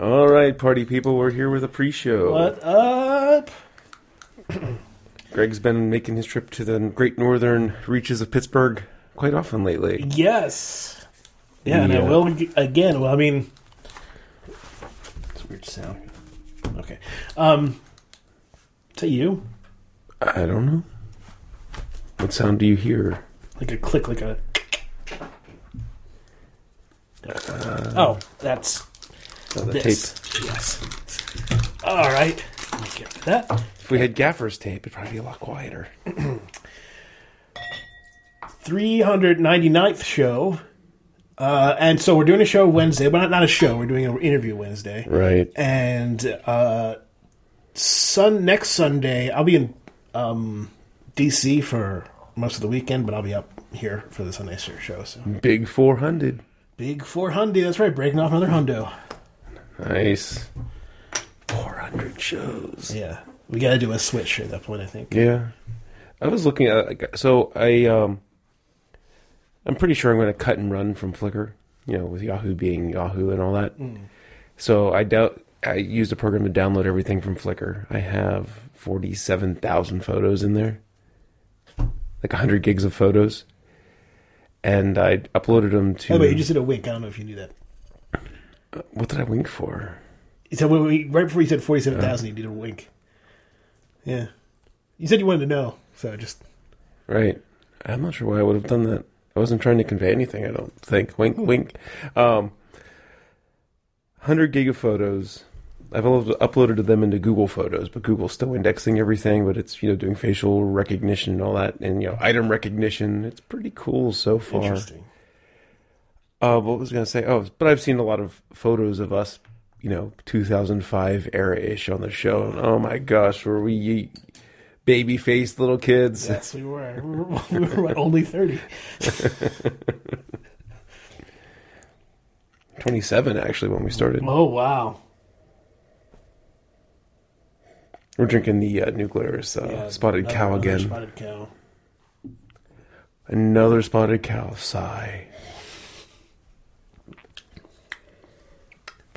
All right, party people, we're here with a pre-show. What up? Greg's been making his trip to the great northern reaches of Pittsburgh quite often lately. Yes. Yeah, and I will again. Well, I mean, it's a weird sound. Okay. Um, is that you? I don't know. What sound do you hear? Like a click, like a. oh, that's Oh, the this. tape. Yes. All right. Let me get rid of that. If we had gaffer's tape, it'd probably be a lot quieter. 399th show. Uh, and so we're doing a show Wednesday, but not, not a show. We're doing an interview Wednesday. Right. And uh, sun next Sunday, I'll be in um, DC for most of the weekend, but I'll be up here for the Sunday show. So Big 400. big 400. That's right, breaking off another hundo. Nice. 400 shows. Yeah, we got to do a switch at that point. I think. Yeah. I was looking at so I um I'm pretty sure I'm going to cut and run from Flickr, you know, with Yahoo being Yahoo and all that. So I doubt I used a program to download everything from Flickr. I have 47,000 photos in there. Like 100 gigs of photos. And I uploaded them to Oh wait, you just did a wink. I don't know if you knew that. What did I wink for? You said when we, right before you said forty-seven thousand, you did a wink. Yeah, you said you wanted to know, so just Right. I'm not sure why I would have done that. I wasn't trying to convey anything, I don't think. Wink, wink. Um, 100 gig of photos. I've uploaded them into Google Photos, but Google's still indexing everything, but it's, you know, doing facial recognition and all that, and, you know, item recognition. It's pretty cool so far. interesting. Uh, what was I going to say? Oh, but I've seen a lot of photos of us, you know, 2005 era-ish on the show. And oh my gosh, were we baby-faced little kids? Yes, we were. We were, we were what, only thirty. 27 actually when we started. Oh wow! We're drinking the uh, New Glarus uh, Yeah, spotted another- cow another again. Spotted cow. Another spotted cow. Sigh.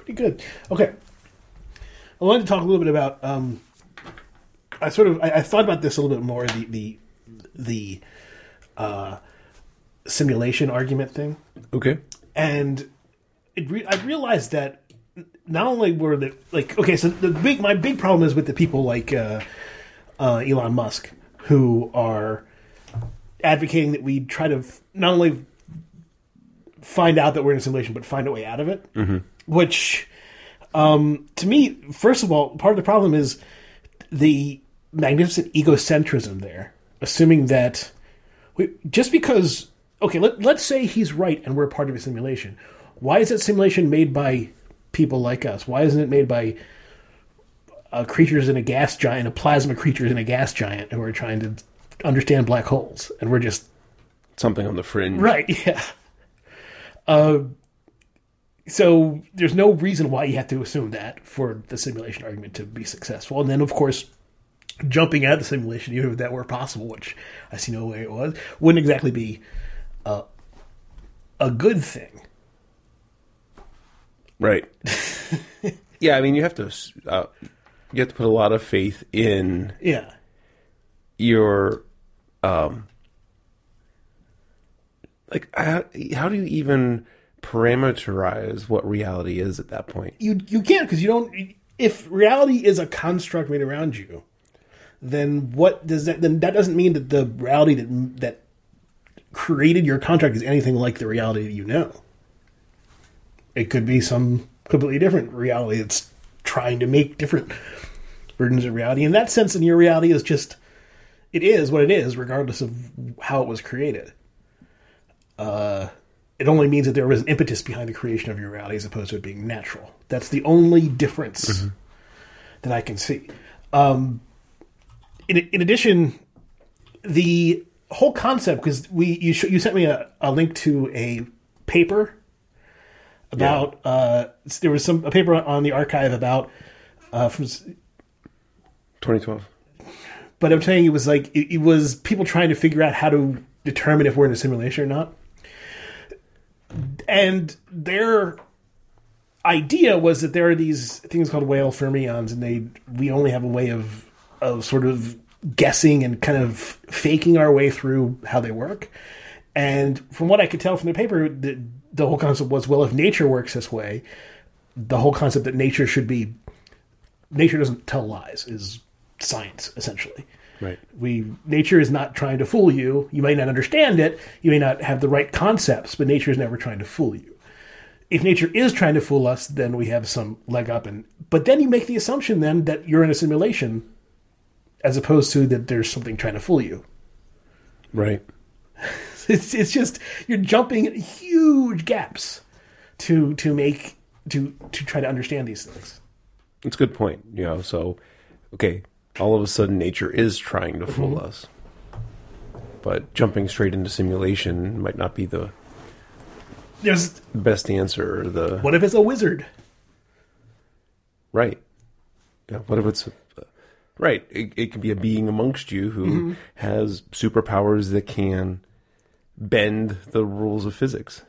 Pretty good. Okay, I wanted to talk a little bit about. Um, I sort of I, I thought about this a little bit more. The the the uh, simulation argument thing. Okay. and it re- I realized that not only were the like okay, so the big my big problem is with the people like uh, uh, Elon Musk who are advocating that we try to f- not only find out that we're in a simulation, but find a way out of it. Which, um, to me, first of all, part of the problem is the magnificent egocentrism there, assuming that we, just because okay, let, let's say he's right and we're part of a simulation. Why is that simulation made by people like us? Why isn't it made by uh, creatures in a gas giant, a plasma creatures in a gas giant who are trying to understand black holes, and we're just Something on the fringe. right, yeah. Uh, so there's no reason why you have to assume that for the simulation argument to be successful, and then of course jumping out of the simulation, even if that were possible, which I see no way it was, wouldn't exactly be uh, a good thing. Right. yeah, I mean, you have to uh, you have to put a lot of faith in Yeah, your um like how, how do you even parameterize what reality is at that point? you you can't because you don't. If reality is a construct made around you, then what does that? Then that doesn't mean that the reality that that created your contract is anything like the reality that you know. It could be some completely different reality that's trying to make different versions of reality. In that sense, then your reality is just it is what it is, regardless of how it was created. Uh, it only means that there was an impetus behind the creation of your reality as opposed to it being natural. That's the only difference that I can see. Um, in, in addition, the whole concept because we you sh- you sent me a, a link to a paper about uh, there was some a paper on the arXiv about uh, from 2012. but I'm saying it was like it, it was people trying to figure out how to determine if we're in a simulation or not. And their idea was that there are these things called Weyl fermions, and they we only have a way of of sort of guessing and kind of faking our way through how they work. And from what I could tell from the paper, the, the whole concept was well, if nature works this way, the whole concept that nature should be nature doesn't tell lies is science essentially. Right. We nature is not trying to fool you. You may not understand it. You may not have the right concepts, but nature is never trying to fool you. If nature is trying to fool us, then we have some leg up. And but then you make the assumption then that you're in a simulation, as opposed to that there's something trying to fool you. Right. It's it's just you're jumping huge gaps to to make to to try to understand these things. It's a good point. You know, so okay, all of a sudden nature is trying to fool mm-hmm. us. But jumping straight into simulation might not be the There's best answer or the what if it's a wizard? right. Yeah, what if it's right? It, it could be a being amongst you who mm-hmm. has superpowers that can bend the rules of physics.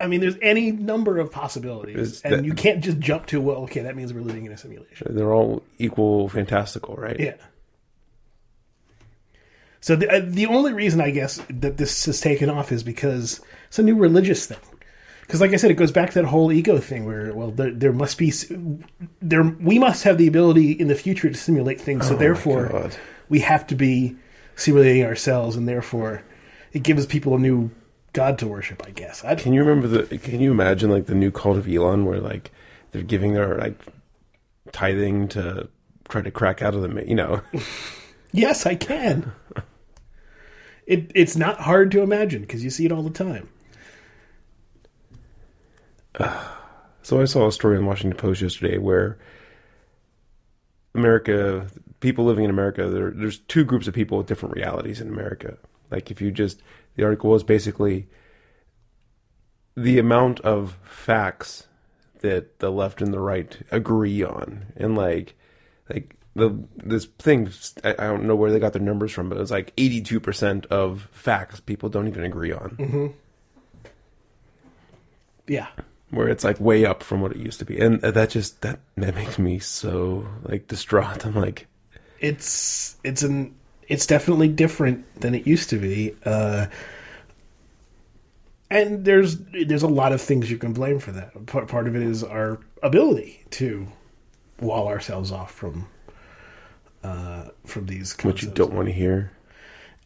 I mean, there's any number of possibilities, and you can't just jump to well, okay, that means we're living in a simulation. They're all equal fantastical, right? Yeah. So the uh, the only reason I guess that this has taken off is because it's a new religious thing. Because, like I said, it goes back to that whole ego thing where well, there, there must be there we must have the ability in the future to simulate things. So therefore, we have to be simulating ourselves, and therefore, it gives people a new god to worship. I guess. I, Can you remember the? Can you imagine like the new cult of Elon, where like they're giving their like tithing to try to crack out of the, you know, yes, I can. It it's not hard to imagine because you see it all the time. So I saw a story in the Washington Post yesterday where America, people living in America, there, there's two groups of people with different realities in America. Like if you just, the article was basically the amount of facts that the left and the right agree on, and like, like the this thing, I, I don't know where they got their numbers from, but it was like 82 percent of facts people don't even agree on. Mm-hmm. Yeah. where it's like way up from what it used to be, and that just that that makes me so like distraught. I'm like, it's it's an it's definitely different than it used to be uh and there's there's a lot of things you can blame for that part, part of it is our ability to wall ourselves off from uh from these what you don't want to hear.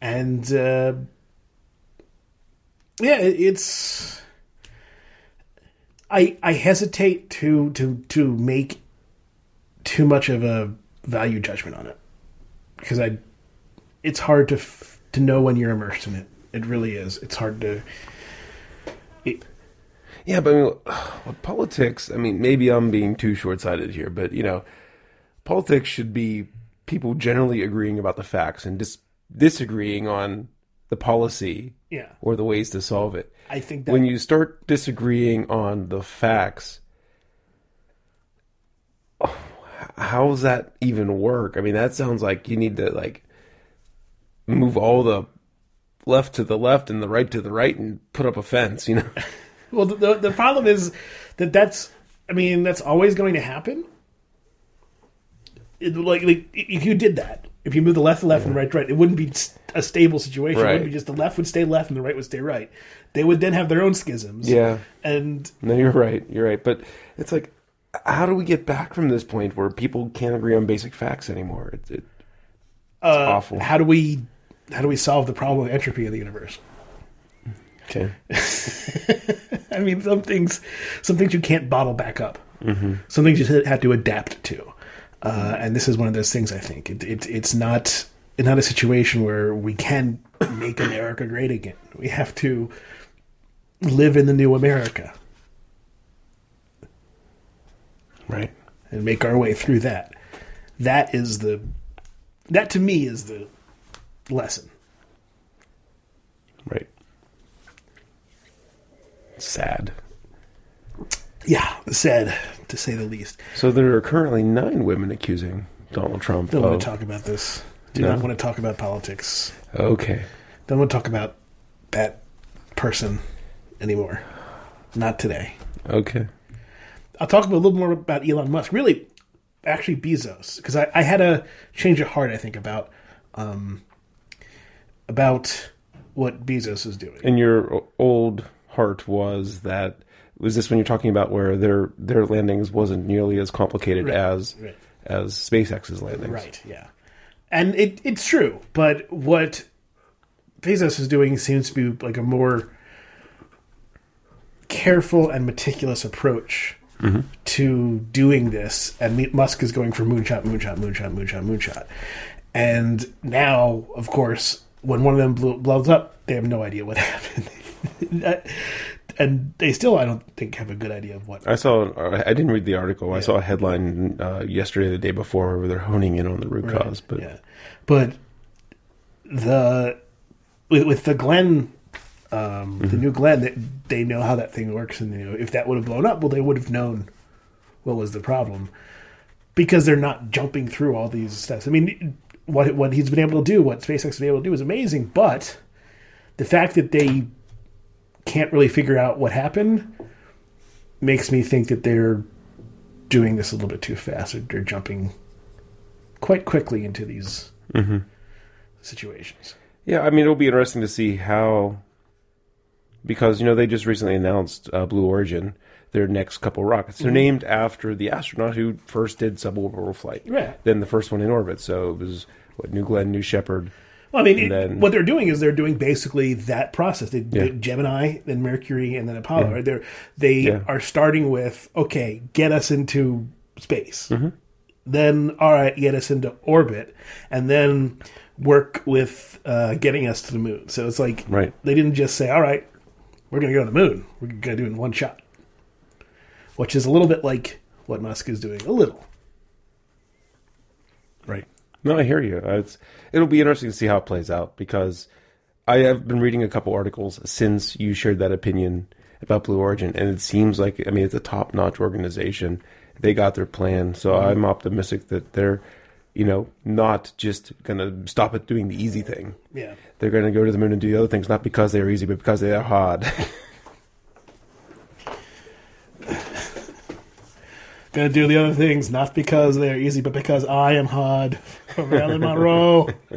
and uh yeah it, it's i i hesitate to to to make too much of a value judgment on it because i it's hard to f- to know when you're immersed in it it really is it's hard to it, Yeah, but I mean, with politics. I mean, maybe I'm being too short sighted here, but you know, politics should be people generally agreeing about the facts and dis- disagreeing on the policy yeah or the ways to solve it. i think that when you start disagreeing on the facts, oh, how does that even work? I mean, that sounds like you need to like move all the left to the left and the right to the right and put up a fence, you know? Well, the, the the problem is that that's I mean that's always going to happen. It, like, like if you did that, if you move the left to left and right to right, it wouldn't be a stable situation. It would be just the left would stay left and the right would stay right. They would then have their own schisms. Yeah. and No, you're right. You're right. But it's like, how do we get back from this point where people can't agree on basic facts anymore? It, it, uh, awful. How do we how do we solve the problem of entropy in the universe? okay. I mean, some things, some things you can't bottle back up. Mm-hmm. Some things you have to adapt to, uh, and this is one of those things. I think it, it, it's not it's not a situation where we can make America great again. We have to live in the new America Right. and make our way through that. That is the that to me is the lesson. Right. Sad. Yeah, sad to say the least. So there are currently nine women accusing Donald Trump Don't of. want to talk about this. Do No? not want to talk about politics. okay. Don't want to talk about that person anymore. Not today. Okay. I'll talk a little more about Elon Musk. Really, actually Bezos, because I, I had a change of heart. I think about um, about what Bezos is doing. And your old heart was that was this when you're talking about where their their landings wasn't nearly as complicated Right, as right. as SpaceX's landings. Right. Yeah. And it it's true, but what Bezos is doing seems to be like a more careful and meticulous approach mm-hmm. to doing this. And Musk is going for moonshot, moonshot, moonshot, moonshot, moonshot. And now, of course, when one of them blew, blows up, they have no idea what happened. and they still, I don't think, have a good idea of what. I saw. I didn't read the article. I saw a headline uh, yesterday, the day before, where they're honing in on the root cause. But yeah, but the with, with the Glenn, um, the New Glenn, they, they know how that thing works, and you know if that would have blown up, well, they would have known what was the problem because they're not jumping through all these steps. I mean, what what he's been able to do, what SpaceX has been able to do, is amazing. But the fact that they can't really figure out what happened makes me think that they're doing this a little bit too fast. They're, they're jumping quite quickly into these mm-hmm. situations. yeah, I mean, it'll be interesting to see how because you know they just recently announced uh, Blue Origin, their next couple rockets. They're named after the astronaut who first did suborbital flight. Right. Then the first one in orbit. So it was what New Glenn, New Shepard. Well, I mean, it- then- what they're doing is they're doing basically that process. They Yeah. Gemini, then Mercury, and then Apollo. Right? They're they Yeah. are starting with okay, get us into space. Mm-hmm. Then all right, get us into orbit, and then work with uh, getting us to the moon. So it's like Right. they didn't just say, all right, we're going to go to the moon. We're going to do it in one shot, which is a little bit like what Musk is doing. A little. Right. No, I hear you. It's it'll be interesting to see how it plays out because I have been reading a couple articles since you shared that opinion about Blue Origin, and it seems like I mean it's a top notch organization. They got their plan, so mm-hmm. I'm optimistic that they're, you know, not just gonna stop at doing the easy thing. Yeah. They're gonna go to the moon and do the other things, not because they're easy, but because they are hard. Gonna do the other things not because they're easy, but because I am hard. From Marilyn Monroe.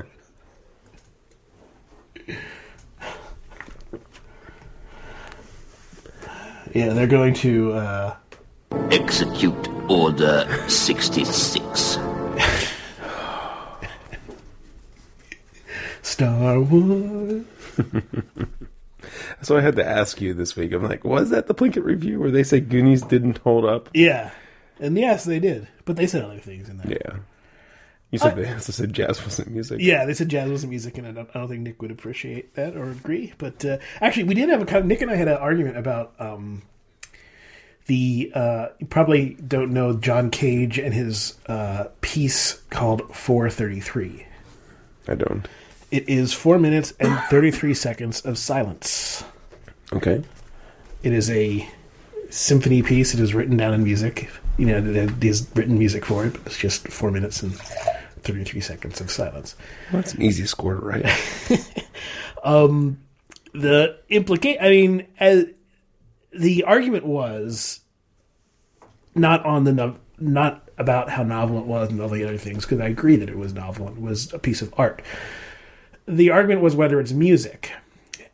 yeah, they're going to. Uh, Execute Order 66. Star Wars. so I had to ask you this week. I'm like, was that the Plinkett review where they say Goonies didn't hold up? Yeah, and yes, they did, but they said other things in there. Yeah. You said they also said jazz wasn't music. Yeah, they said jazz wasn't music, and I don't, I don't think Nick would appreciate that or agree. But uh, actually, we did have a Nick and I had an argument about um, the. Uh, you probably don't know John Cage and his uh, piece called 433. I don't. It is four minutes and 33 seconds of silence. Okay. It is a symphony piece. It is written down in music. You know, there's written music for it, but it's just four minutes and 33 seconds of silence. Well, that's an easy score to write. Um, the implicate i mean as, the argument was not on the no- not about how novel it was and all the other things because i agree that it was novel it was a piece of art the argument was whether it's music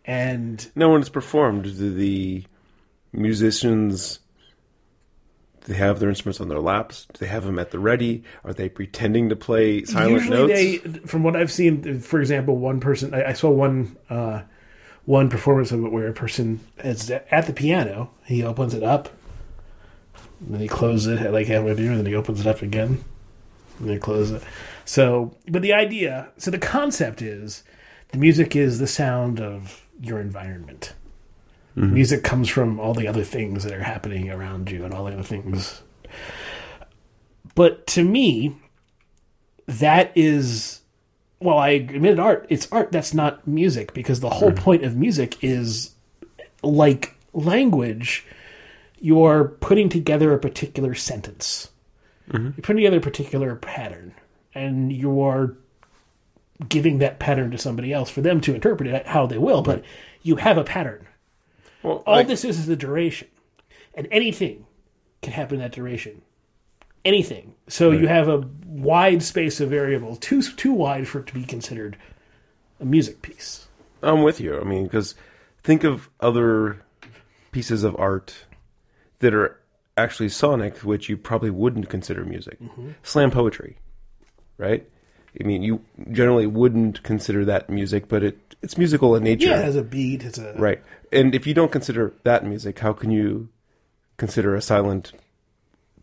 and when it's performed, do the musicians do they have their instruments on their laps? Do they have them at the ready? Are they pretending to play silent usually notes? they from what i've seen for example one person i, I saw one uh, one performance of it where a person is at the piano he opens it up and then he closes it like halfway through and then he opens it up again and then closes it so but the idea so the concept is the music is the sound of your environment. Mm-hmm. Music comes from all the other things that are happening around you and all the other things. But to me that is well i admit art it's art that's not music because the whole mm-hmm. point of music is like language you're putting together a particular sentence. Mm-hmm. You're putting together a particular pattern and you're giving that pattern to somebody else for them to interpret it how they will but you have a pattern well, all like- this is is the duration and anything can happen in that duration. Anything. So you have a wide space of variables, too too wide for it to be considered a music piece. I'm with you. I mean, because think of other pieces of art that are actually sonic, which you probably wouldn't consider music. Mm-hmm. Slam poetry, right? I mean, you generally wouldn't consider that music, but it it's musical in nature, Yeah, it has a beat. It's a right? And if you don't consider that music, how can you consider a silent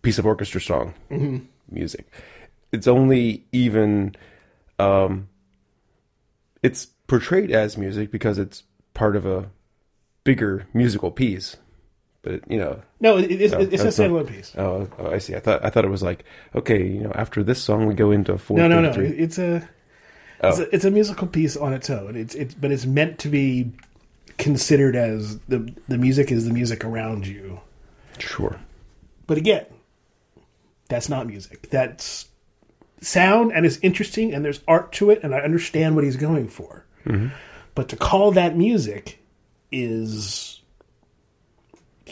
piece of orchestra song music? It's only even um, it's portrayed as music because it's part of a bigger musical piece. But you know, No, it, it's, it's a standalone piece. oh, oh, I see. I thought I thought it was like okay, you know, after this song we go into four. No, no, no. It's a, oh. it's Oh. a it's a musical piece on its own. It's it's but it's meant to be considered as the the music is the music around you. Sure. But again, that's not music. That's sound and it's interesting and there's art to it and I understand what he's going for. Mm-hmm. But to call that music is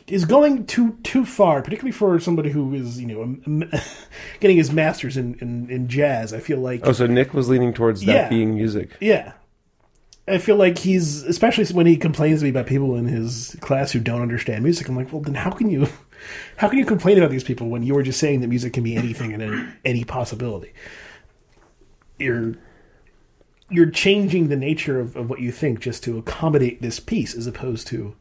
is going too too far, particularly for somebody who is you know getting his masters in, in, in jazz. I feel like Oh, so Nick was leaning towards that Yeah. being music. yeah. I feel like he's, especially when he complains to me about people in his class who don't understand music. I'm like, well, then how can you, how can you complain about these people when you were just saying that music can be anything and any, any possibility? You're, you're changing the nature of, of what you think just to accommodate this piece, as opposed to,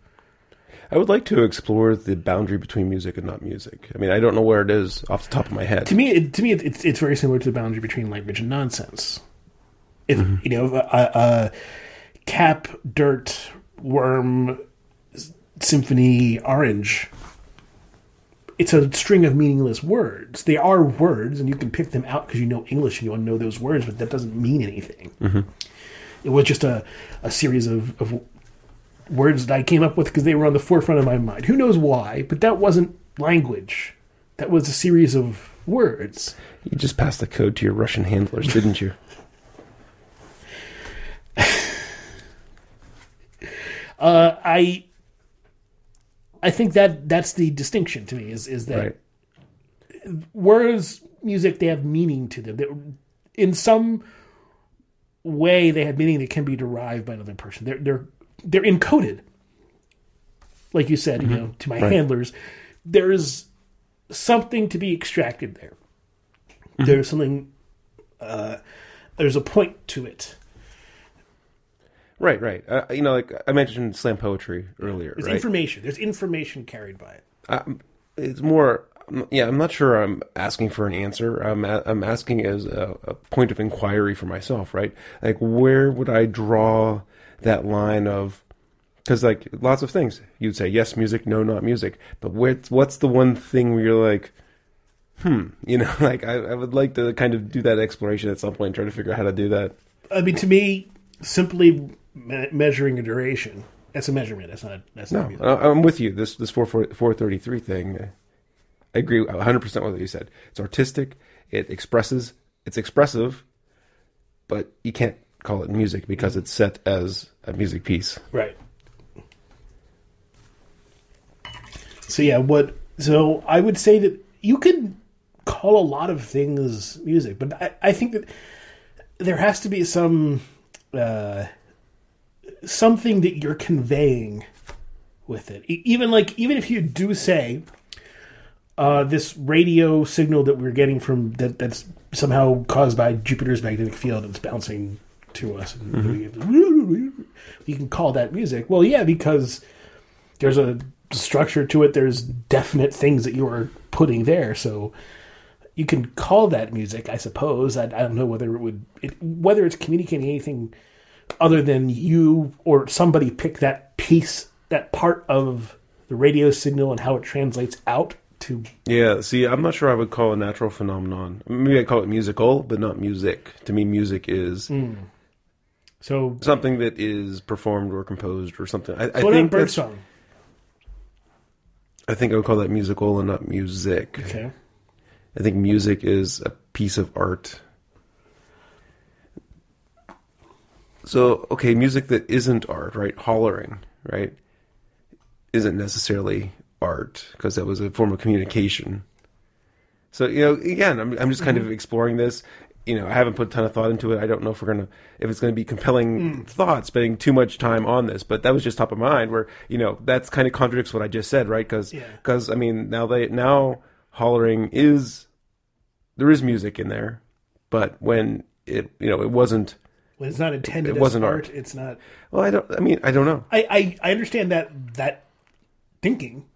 I would like to explore the boundary between music and not music. I mean, I don't know where it is off the top of my head. to me, it, to me, it's it's very similar to the boundary between language and nonsense. If mm-hmm. you know, a, a cap, dirt, worm, symphony, orange. It's a string of meaningless words. They are words, and you can pick them out because you know English and you want to know those words, but that doesn't mean anything. Mm-hmm. It was just a, a series of, of words that I came up with because they were on the forefront of my mind. Who knows why? But that wasn't language. That was a series of words. You just passed the code to your Russian handlers, didn't you? Uh, I I think that that's the distinction to me is is that Right. words, music, they have meaning to them. That in some way they have meaning that can be derived by another person. They're they're they're encoded. Like you said, you know, to my Right. handlers, there's something to be extracted there. There's something. Uh, there's a point to it. Right, right. Uh, you know, like I mentioned slam poetry earlier, There's right? information. There's information carried by it. um, it's more yeah i'm not sure i'm asking for an answer i'm, a, I'm asking as a, a point of inquiry for myself right like where would i draw that line of because like lots of things you'd say yes music no not music but where, what's the one thing where you're like hmm you know like I, I would like to kind of do that exploration at some point try to figure out how to do that I mean, to me, simply me- measuring a duration. That's a measurement. That's not. That's No, not music. I'm with you. This this four four thirty three thing. I agree 100 percent with what you said. It's artistic. It expresses. It's expressive, but you can't call it music because it's set as a music piece. Right. So yeah, what? So I would say that you could call a lot of things music, but I, I think that there has to be some uh, something that you're conveying with it. Even like even if you do say uh, this radio signal that we're getting from that that's somehow caused by Jupiter's magnetic field that's bouncing to us. And You mm-hmm. can call that music. Well, yeah, because there's a structure to it. There's definite things that you are putting there. So you can call that music, I suppose. I, I don't know whether it would it, whether it's communicating anything other than you or somebody pick that piece, that part of the radio signal and how it translates out to Yeah. See, I'm not sure I would call it a natural phenomenon. Maybe I call it musical, but not music. To me, music is hmm. So something that is performed or composed or something. I, I think bird song? I think I would call that musical and not music. Okay. I think music is a piece of art. So, okay, music that isn't art, right? Hollering, right? Isn't necessarily art because that was a form of communication. So you know, again, I'm I'm just kind mm-hmm. of exploring this. You know, I haven't put a ton of thought into it. I don't know if we're gonna if it's gonna be compelling thought, spending too much time on this. But that was just top of mind. Where you know that's kind of contradicts what I just said, right? Because Yeah. I mean now they now hollering is there is music in there, but when it you know it wasn't. When it's not intended It wasn't art, art. it's not. Well, I don't. I mean, I don't know. I, I, I understand that that thinking.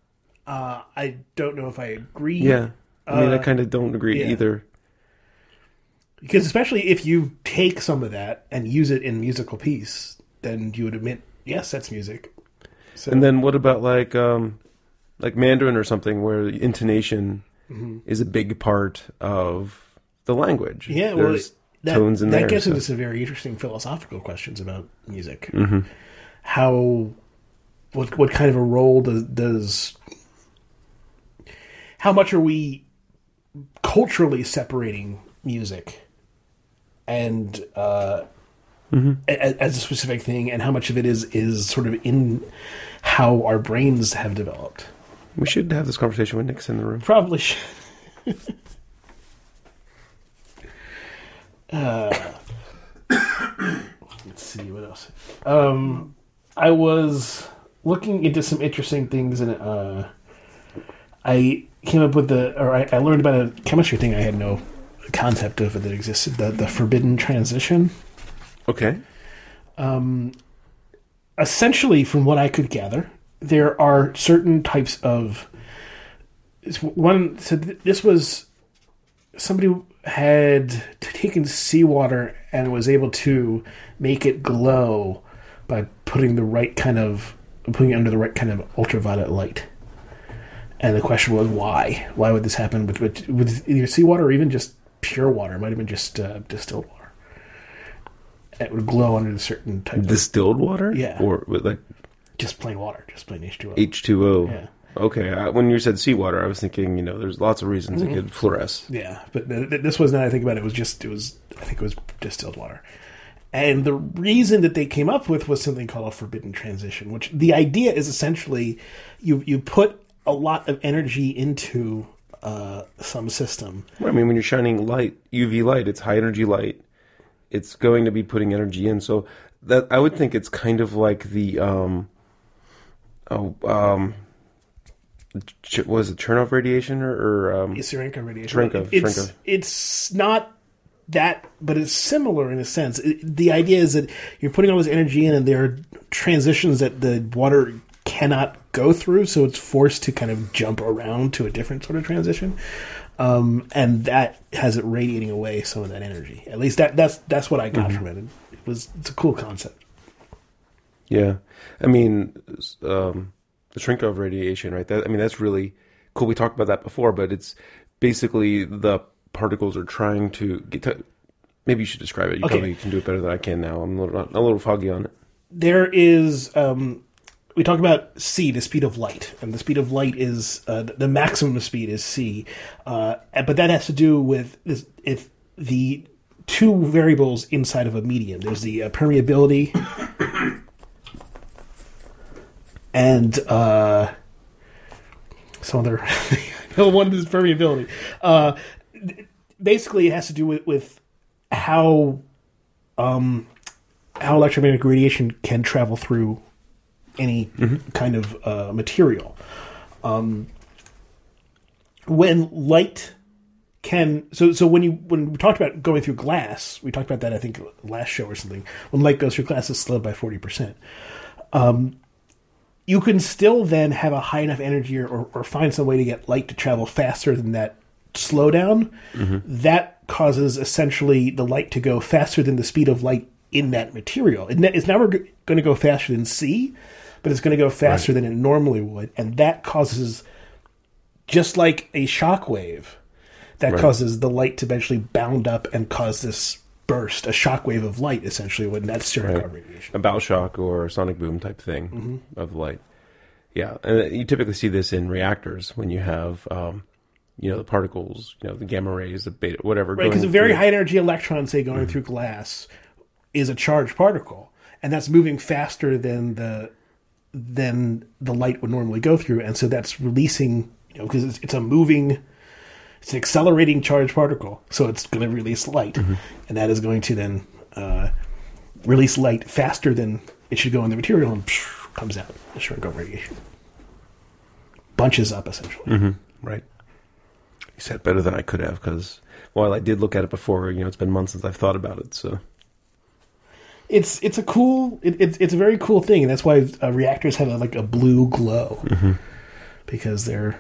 Uh, I don't know if I agree. Yeah. I mean, I Uh, kind of don't agree yeah. either. Because especially if you take some of that and use it in musical piece, then you would admit, yes, that's music. So, And then what about like um like Mandarin or something where the intonation is a big part of the language. Mm-hmm. yeah, well, There's that, tones in that there. gets so- into some very interesting philosophical questions about music. Mm-hmm. How, what, what kind of a role does, does, how much are we culturally separating music and uh, Mm-hmm. a- as a specific thing, and how much of it is is sort of in how our brains have developed? We should have this conversation when Nick's in the room. Probably should. uh, let's see what else. Um, I was looking into some interesting things, and uh, I came up with the, or I, I learned about a chemistry thing I had no concept of it that existed. The the forbidden transition. Okay. Um, essentially, from what I could gather, there are certain types of it's one. So th- this was somebody had taken seawater and was able to make it glow by putting the right kind of putting it under the right kind of ultraviolet light. And the question was why? Why would this happen with with, with either seawater or even just pure water? It might have been just uh, distilled water. It would glow under a certain type of Distilled water? Yeah. Or like just plain water, just plain H two O. H2O. Yeah. Okay. I, when you said seawater, I was thinking, you know, there's lots of reasons Mm-hmm. it could fluoresce. Yeah, but th- th- this was now I think about it, it was just it was I think it was distilled water. And the reason that they came up with was something called a forbidden transition, which the idea is essentially you you put a lot of energy into uh, some system. I mean, when you're shining light, UV light, it's high energy light. It's going to be putting energy in. So that I would think it's kind of like the um, oh um, ch- was it Chernobyl radiation or, or um, Cherenkov radiation. Cherenkov, it's Cherenkov. it's not that, but it's similar in a sense. It, the idea is that you're putting all this energy in, and there are transitions that the water cannot go through, so it's forced to kind of jump around to a different sort of transition, um, and that has it radiating away some of that energy. At least that that's that's what I got Mm-hmm. from it. It was it's a cool concept. Yeah, I mean, um, the Cherenkov radiation, right? That I mean, that's really cool. We talked about that before, but it's basically the particles are trying to get. To, maybe you should describe it. You Okay. probably can do it better than I can now. I'm a little, a little foggy on it. there is um, we talk about c the speed of light and the speed of light is uh, the maximum speed is c uh, but that has to do with this, if the two variables inside of a medium. There's the uh, permeability and uh, some other no one is permeability. Uh, basically it has to do with, with how how electromagnetic radiation can travel through any kind of uh, material. Um, when light can so so when you when we talked about going through glass, we talked about that I think last show or something. When light goes through glass, it's slowed by forty percent. Um, you can still then have a high enough energy or, or, or find some way to get light to travel faster than that slowdown. That causes essentially the light to go faster than the speed of light in that material. It's never g- going to go faster than C, but it's going to go faster than it normally would, and that causes just like a shock wave that Right. causes the light to eventually bound up and cause this burst, a shock wave of light, essentially, when that's Cherenkov Right. radiation. a bow shock or a sonic boom type thing Mm-hmm. of light. Yeah, and you typically see this in reactors when you have, um, you know, the particles, you know, the gamma rays, the beta, whatever. Right, because a very through- high energy electron, say, Mm-hmm. going through glass, is a charged particle, and that's moving faster than the than the light would normally go through, and so that's releasing, you know, because it's, it's a moving, it's an accelerating charged particle, so it's going to release light, and that is going to then uh, release light faster than it should go in the material, and psh, comes out. The Cherenkov radiation, bunches up essentially. Right. You said better than I could have because while I did look at it before, you know, it's been months since I've thought about it. So It's it's a cool, it, it's it's a very cool thing, and that's why uh, reactors have a, like a blue glow because they're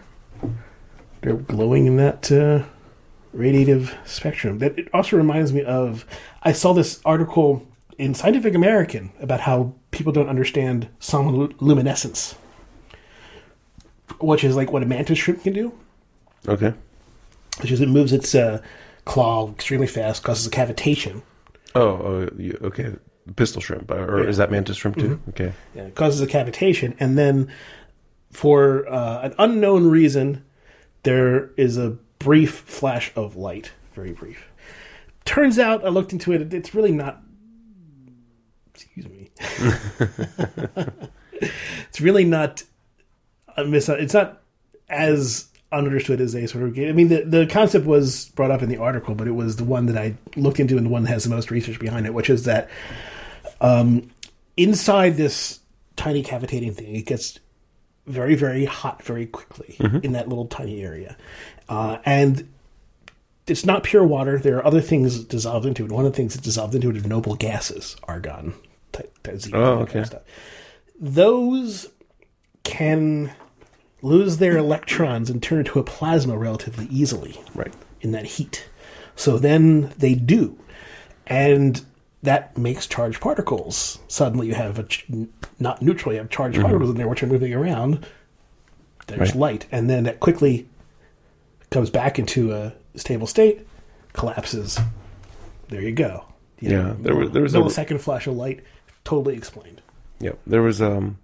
they're glowing in that uh, radiative spectrum. That it also reminds me of I saw this article in Scientific American about how people don't understand sonoluminescence, which is like what a mantis shrimp can do, okay. which is it moves its uh, claw extremely fast, causes a cavitation. Oh, oh okay. Pistol shrimp, uh, or Yeah. is that mantis shrimp too? Okay. Yeah, it causes a cavitation, and then for uh, an unknown reason, there is a brief flash of light, very brief. Turns out, I looked into it; it's really not. Excuse me. it's really not. A mis- it's not as understood as they sort of get. I mean, the the concept was brought up in the article, but it was the one that I looked into and the one that has the most research behind it, which is that inside this tiny cavitating thing, it gets very, very hot very quickly in that little tiny area. Uh, and it's not pure water. There are other things dissolved into it. One of the things that's dissolved into it are noble gases, argon, Oh, that kind of stuff. Those can lose their electrons and turn into a plasma relatively easily Right. in that heat. So then they do. And that makes charged particles. Suddenly you have a ch- not neutral, you have charged particles in there which are moving around. There's Right. light. And then that quickly comes back into a stable state, collapses. There you go. You Yeah, there was- there was a- second flash of light, totally explained. Yep. There was um,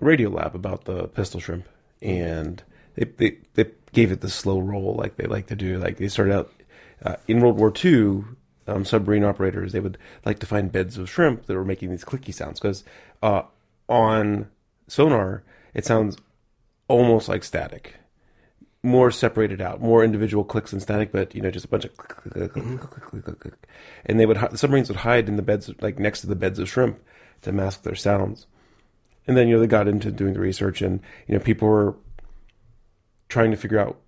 a Radiolab about the pistol shrimp, and they, they they gave it the slow roll like they like to do. Like they started out uh, in World War II. Um, submarine operators they would like to find beds of shrimp that were making these clicky sounds because uh, on sonar it sounds almost like static more separated out, more individual clicks and static, but you know, just a bunch of click, click, click, click, click. and they would the submarines would hide in the beds, like next to the beds of shrimp, to mask their sounds. And then you know they got into doing the research, and you know people were trying to figure out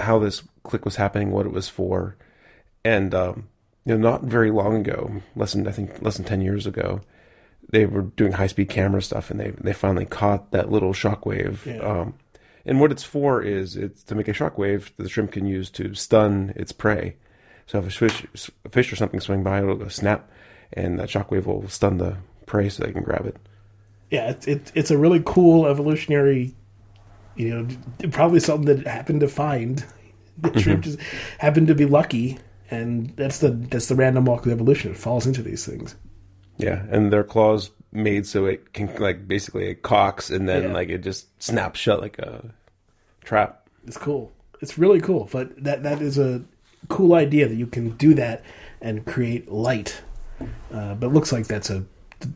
how this click was happening, what it was for, and um, you know, not very long ago, less than I think less than ten years ago, they were doing high speed camera stuff, and they they finally caught that little shockwave. Yeah. Um, and what it's for is it's to make a shockwave that the shrimp can use to stun its prey. So if a fish, a fish or something swimming by, it'll go snap, and that shockwave will stun the prey so they can grab it. yeah, it's it, it's a really cool evolutionary, you know, probably something that happened to find. The shrimp just happened to be lucky, and that's the that's the random walk of evolution. It falls into these things. Yeah, and their claws made so it can like basically it cocks and then Yeah. like it just snaps shut like a trap. It's cool. It's really cool. But that that is a cool idea that you can do that and create light. Uh, but it looks like that's a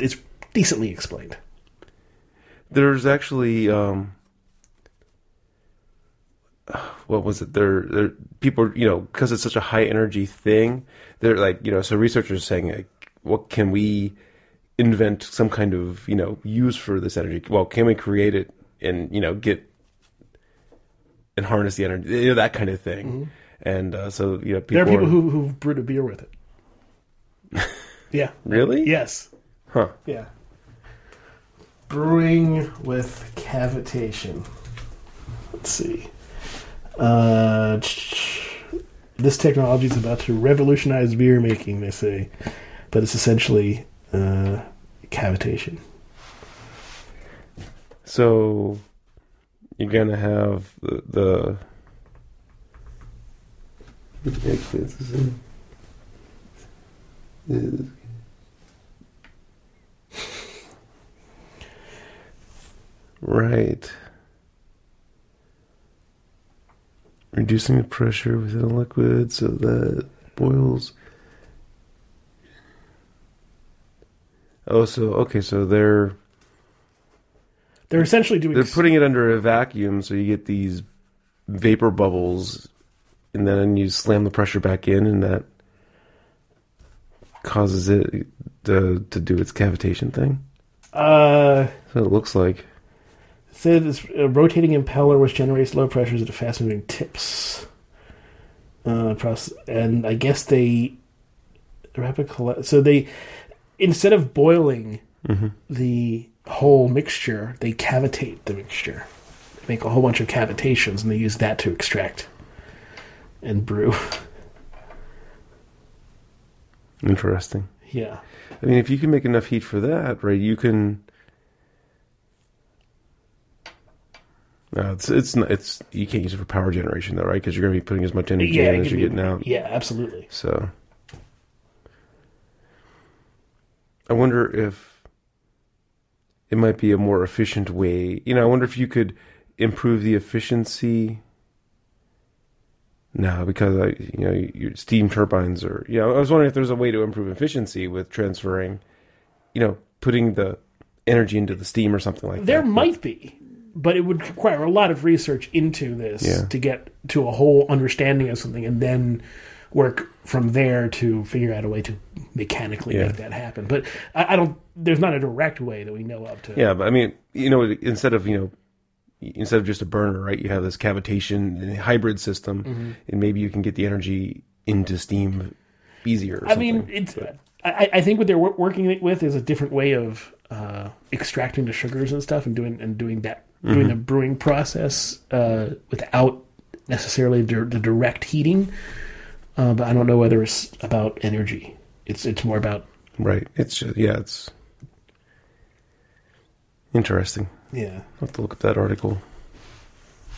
it's decently explained. There's actually um what was it? There, there people, you know, because it's such a high energy thing. They're like, you know, so researchers are saying, like, what can we invent some kind of, you know, use for this energy? Well, can we create it and you know get and harness the energy, you know, that kind of thing? And uh, so, you know, people There are people are- who who brewed a beer with it. yeah. really, Yes. huh? Yeah. Brewing with cavitation. Let's see. Uh, this technology is about to revolutionize beer making, they say, but it's essentially uh, cavitation. So you're gonna have the, the right. Reducing the pressure within a liquid so that it boils. Oh, so okay, so they're They're essentially doing. They're putting it under a vacuum, so you get these vapor bubbles, and then you slam the pressure back in, and that causes it to to do its cavitation thing. uh, So it looks like. Said this a rotating impeller which generates low pressures at a fast moving tips. Uh, process, and I guess they rapid colle- so they instead of boiling the whole mixture, they cavitate the mixture. They make a whole bunch of cavitations, and they use that to extract and brew. Interesting. yeah, I mean, if you can make enough heat for that, right, you can. No, it's it's not, it's you can't use it for power generation though, right? Because you're going to be putting as much energy yeah, in as you're be- getting out. Yeah, absolutely. So, I wonder if it might be a more efficient way. You know, I wonder if you could improve the efficiency. No, because I, you know, your steam turbines are. You know, I was wondering if there's a way to improve efficiency with transferring, you know, putting the energy into the steam or something like There that. There might be, but it would require a lot of research into this Yeah. to get to a whole understanding of something, and then work from there to figure out a way to mechanically Yeah. make that happen. But I, I don't. There's not a direct way that we know of to. Yeah, but I mean, you know, instead of you know, instead of just a burner, right? You have this cavitation hybrid system, Mm-hmm. and maybe you can get the energy into steam easier. Or I mean, it's. I, I think what they're working with is a different way of uh, extracting the sugars and stuff, and doing and doing that, Mm-hmm. doing the brewing process uh, without necessarily the, the direct heating. Uh, but I don't know whether it's about energy. It's it's more about right. It's just, yeah, it's interesting. yeah. I'll have to look at that article.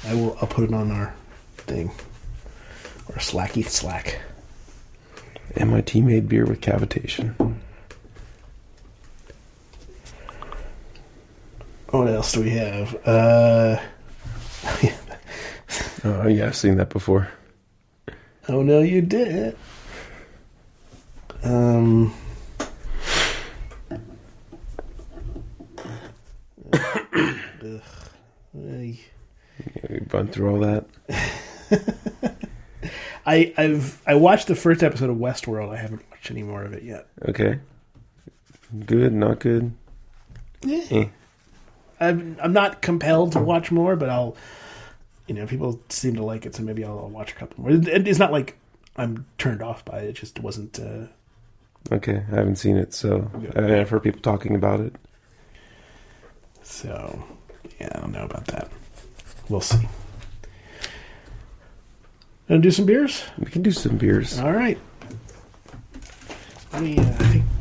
I will. I'll put it on our thing or Slacky Slack. MIT made beer with cavitation. What else do we have? Uh, Oh yeah, I've seen that before. oh no, you did. Um. ugh. We run through all that. I I've I watched the first episode of Westworld. I haven't watched any more of it yet. Okay. Good, not good. Eh. I'm I'm not compelled to watch more, but I'll. You know, people seem to like it, so maybe I'll, I'll watch a couple more. It, it's not like I'm turned off by it. It just wasn't. Uh, Okay, I haven't seen it, so I- I've heard people talking about it. so, yeah, I don't know about that. We'll see. Gonna do some beers. We can do some beers. All right. Let me. Uh,